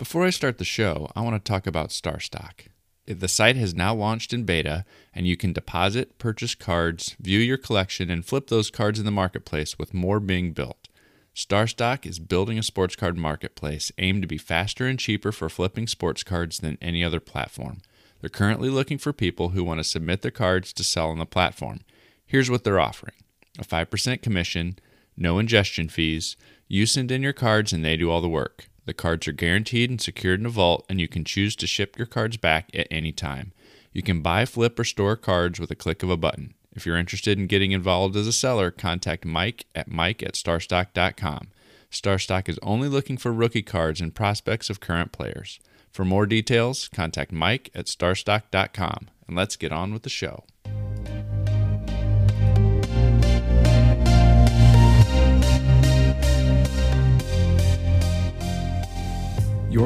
Before I start the show, I want to talk about StarStock. The site has now launched in beta, and you can deposit, purchase cards, view your collection, and flip those cards in the marketplace with more being built. StarStock is building a sports card marketplace aimed to be faster and cheaper for flipping sports cards than any other platform. They're currently looking for people who want to submit their cards to sell on the platform. Here's what they're offering a 5% commission, no ingestion fees, you send in your cards and they do all the work. The cards are guaranteed and secured in a vault, and you can choose to ship your cards back at any time. You can buy, flip, or store cards with a click of a button. If you're interested in getting involved as a seller, contact Mike at mike at starstock.com. Starstock is only looking for rookie cards and prospects of current players. For more details, contact Mike at starstock.com. And let's get on with the show.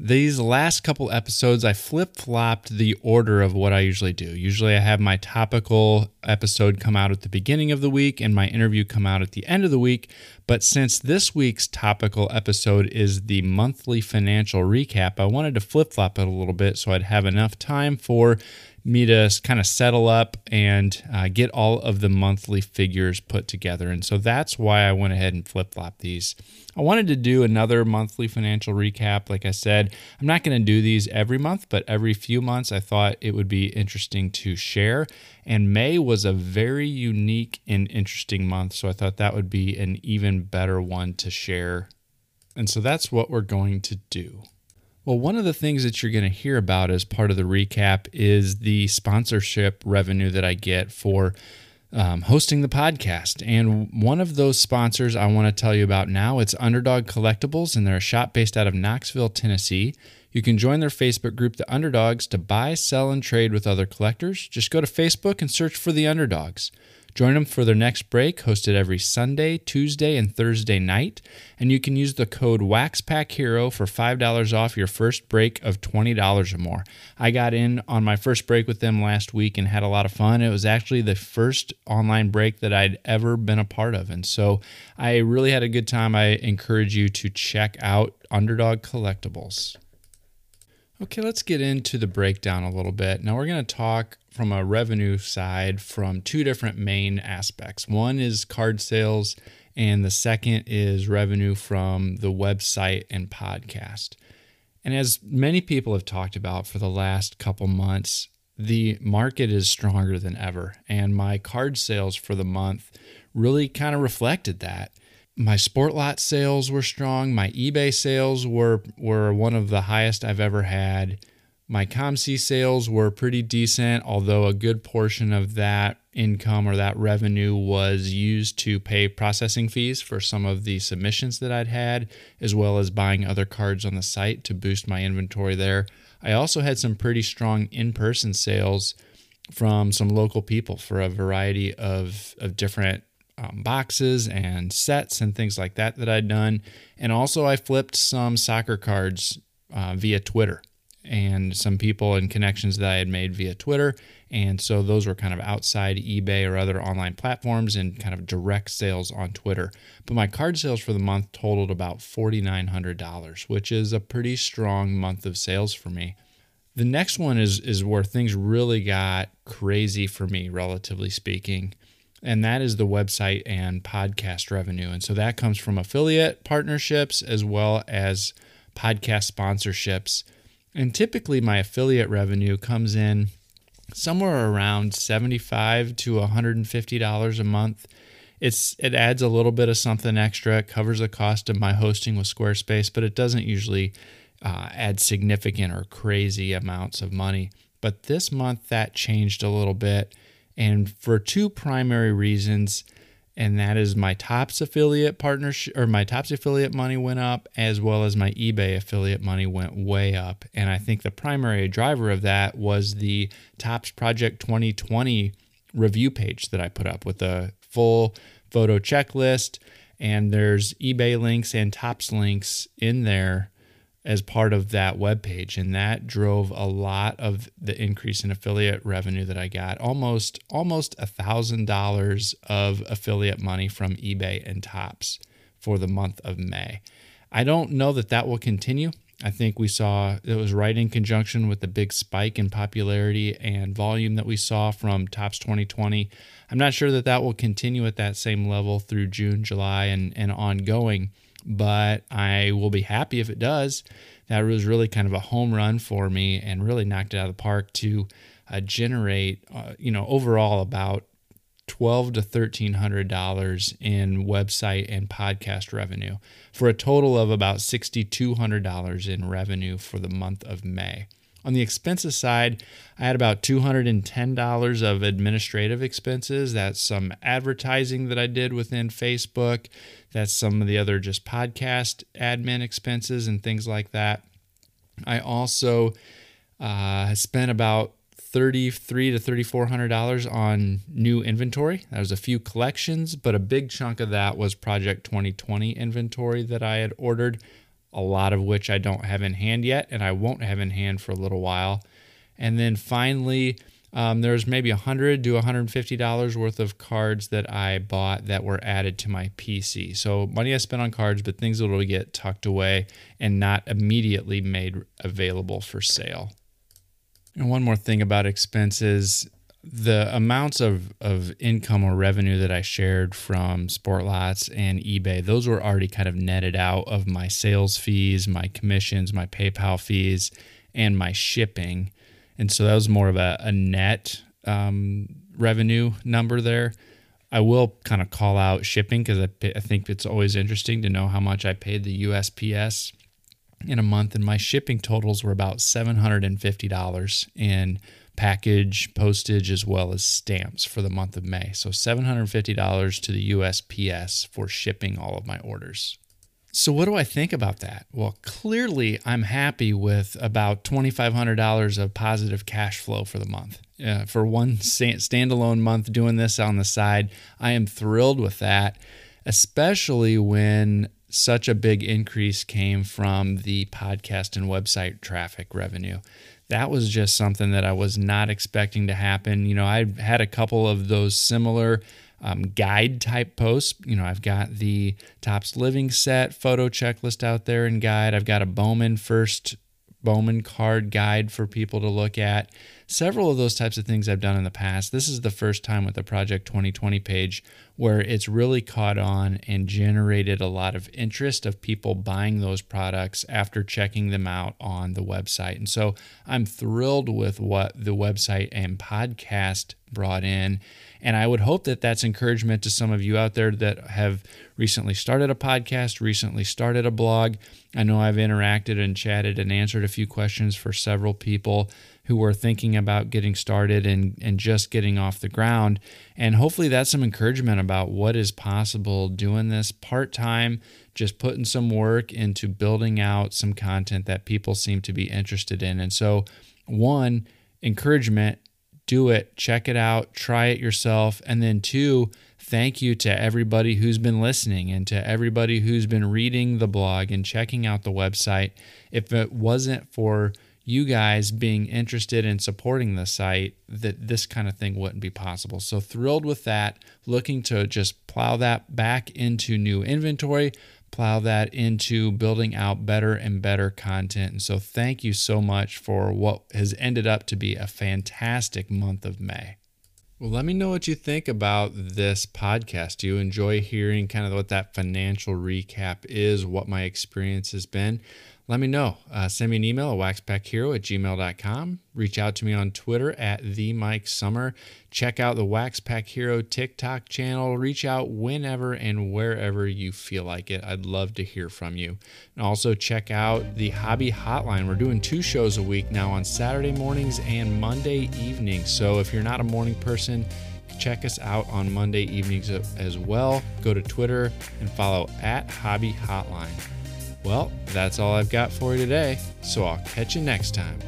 These last couple episodes, I flip flopped the order of what I usually do. Usually, I have my topical episode come out at the beginning of the week and my interview come out at the end of the week. But since this week's topical episode is the monthly financial recap, I wanted to flip flop it a little bit so I'd have enough time for me to kind of settle up and uh, get all of the monthly figures put together. And so that's why I went ahead and flip flop these. I wanted to do another monthly financial recap. Like I said, I'm not going to do these every month, but every few months I thought it would be interesting to share. And May was a very unique and interesting month. So I thought that would be an even better one to share. And so that's what we're going to do. Well, one of the things that you're going to hear about as part of the recap is the sponsorship revenue that I get for um, hosting the podcast. And one of those sponsors I want to tell you about now, it's Underdog Collectibles, and they're a shop based out of Knoxville, Tennessee. You can join their Facebook group, The Underdogs, to buy, sell, and trade with other collectors. Just go to Facebook and search for The Underdogs. Join them for their next break, hosted every Sunday, Tuesday, and Thursday night. And you can use the code WaxPackHero for $5 off your first break of $20 or more. I got in on my first break with them last week and had a lot of fun. It was actually the first online break that I'd ever been a part of. And so I really had a good time. I encourage you to check out Underdog Collectibles. Okay, let's get into the breakdown a little bit. Now, we're going to talk from a revenue side from two different main aspects. One is card sales, and the second is revenue from the website and podcast. And as many people have talked about for the last couple months, the market is stronger than ever. And my card sales for the month really kind of reflected that my sport lot sales were strong. My eBay sales were were one of the highest I've ever had. My COMC sales were pretty decent, although a good portion of that income or that revenue was used to pay processing fees for some of the submissions that I'd had, as well as buying other cards on the site to boost my inventory there. I also had some pretty strong in person sales from some local people for a variety of, of different um, boxes and sets and things like that that I'd done. And also, I flipped some soccer cards uh, via Twitter and some people and connections that I had made via Twitter. And so those were kind of outside eBay or other online platforms and kind of direct sales on Twitter. But my card sales for the month totaled about $4,900, which is a pretty strong month of sales for me. The next one is is where things really got crazy for me, relatively speaking and that is the website and podcast revenue. And so that comes from affiliate partnerships as well as podcast sponsorships. And typically, my affiliate revenue comes in somewhere around 75 to $150 a month. It's it adds a little bit of something extra. It covers the cost of my hosting with Squarespace, but it doesn't usually uh, add significant or crazy amounts of money. But this month that changed a little bit and for two primary reasons and that is my Topps affiliate partnership or my Topps affiliate money went up as well as my ebay affiliate money went way up and i think the primary driver of that was the Topps project 2020 review page that I put up with a full photo checklist. And there's eBay links and Topps links in there as part of that web page and that drove a lot of the increase in affiliate revenue that I got almost almost a thousand dollars of affiliate money from eBay and Topps for the month of May. I don't know that that will continue. I think we saw it was right in conjunction with the big spike in popularity and volume that we saw from Topps 2020. I'm not sure that that will continue at that same level through June, July, and, and ongoing but I will be happy if it does. That was really kind of a home run for me and really knocked it out of the park to uh, generate, uh, you know, overall about twelve to thirteen hundred dollars in website and podcast revenue for a total of about sixty two hundred dollars in revenue for the month of May. On the expenses side, I had about $210 of administrative expenses. That's some advertising that I did within Facebook. That's some of the other just podcast admin expenses and things like that. I also uh, spent about thirty-three to thirty-four hundred dollars on new inventory. That was a few collections, but a big chunk of that was Project 2020 inventory that I had ordered a lot of which I don't have in hand yet, and I won't have in hand for a little while. And then finally, um, there's maybe 100 to 150 dollars worth of cards that I bought that were added to my PC. So money I spent on cards, but things that will get tucked away and not immediately made available for sale. And one more thing about expenses the amounts of, of income or revenue that I shared from Sportlots and eBay, those were already kind of netted out of my sales fees, my commissions, my PayPal fees, and my shipping. And so that was more of a, a net um, revenue number there. I will kind of call out shipping because I, I think it's always interesting to know how much I paid the USPS in a month. And my shipping totals were about $750 in package, postage, as well as stamps for the month of May. So $750 to the USPS for shipping all of my orders. So, what do I think about that? Well, clearly, I'm happy with about $2,500 of positive cash flow for the month. Uh, for one standalone month doing this on the side, I am thrilled with that, especially when such a big increase came from the podcast and website traffic revenue that was just something that I was not expecting to happen. You know, I had a couple of those similar um, guide type posts. You know, I've got the Topps Living Set photo checklist out there and guide. I've got a Bowman first Bowman card guide for people to look at. Several of those types of things I've done in the past. This is the first time with the Project 2020 page where it's really caught on and generated a lot of interest of people buying those products after checking them out on the website. And so I'm thrilled with what the website and podcast brought in. And I would hope that that's encouragement to some of you out there that have recently started a podcast, recently started a blog. I know I've interacted and chatted and answered a few questions for several people who are thinking about getting started and, and just getting off the ground. And hopefully that's some encouragement about what is possible doing this part time, just putting some work into building out some content that people seem to be interested in. And so, one, encouragement do it, check it out, try it yourself. And then, two, thank you to everybody who's been listening and to everybody who's been reading the blog and checking out the website. If it wasn't for you guys being interested in supporting the site, that this kind of thing wouldn't be possible. So, thrilled with that, looking to just plow that back into new inventory plow that into building out better and better content. And so, thank you so much for what has ended up to be a fantastic month of May. Well, let me know what you think about this podcast. Do you enjoy hearing kind of what that financial recap is, what my experience has been? Let me know. Uh, send me an email at waxpackhero at gmail.com. Reach out to me on Twitter at the Mike Sommer. Check out the Waxpack Hero TikTok channel. Reach out whenever and wherever you feel like it. I'd love to hear from you. And also check out the Hobby Hotline. We're doing two shows a week now on Saturday mornings and Monday evenings. So if you're not a morning person, check us out on Monday evenings as well. Go to Twitter and follow at Hobby Hotline. Well, that's all I've got for you today, so I'll catch you next time.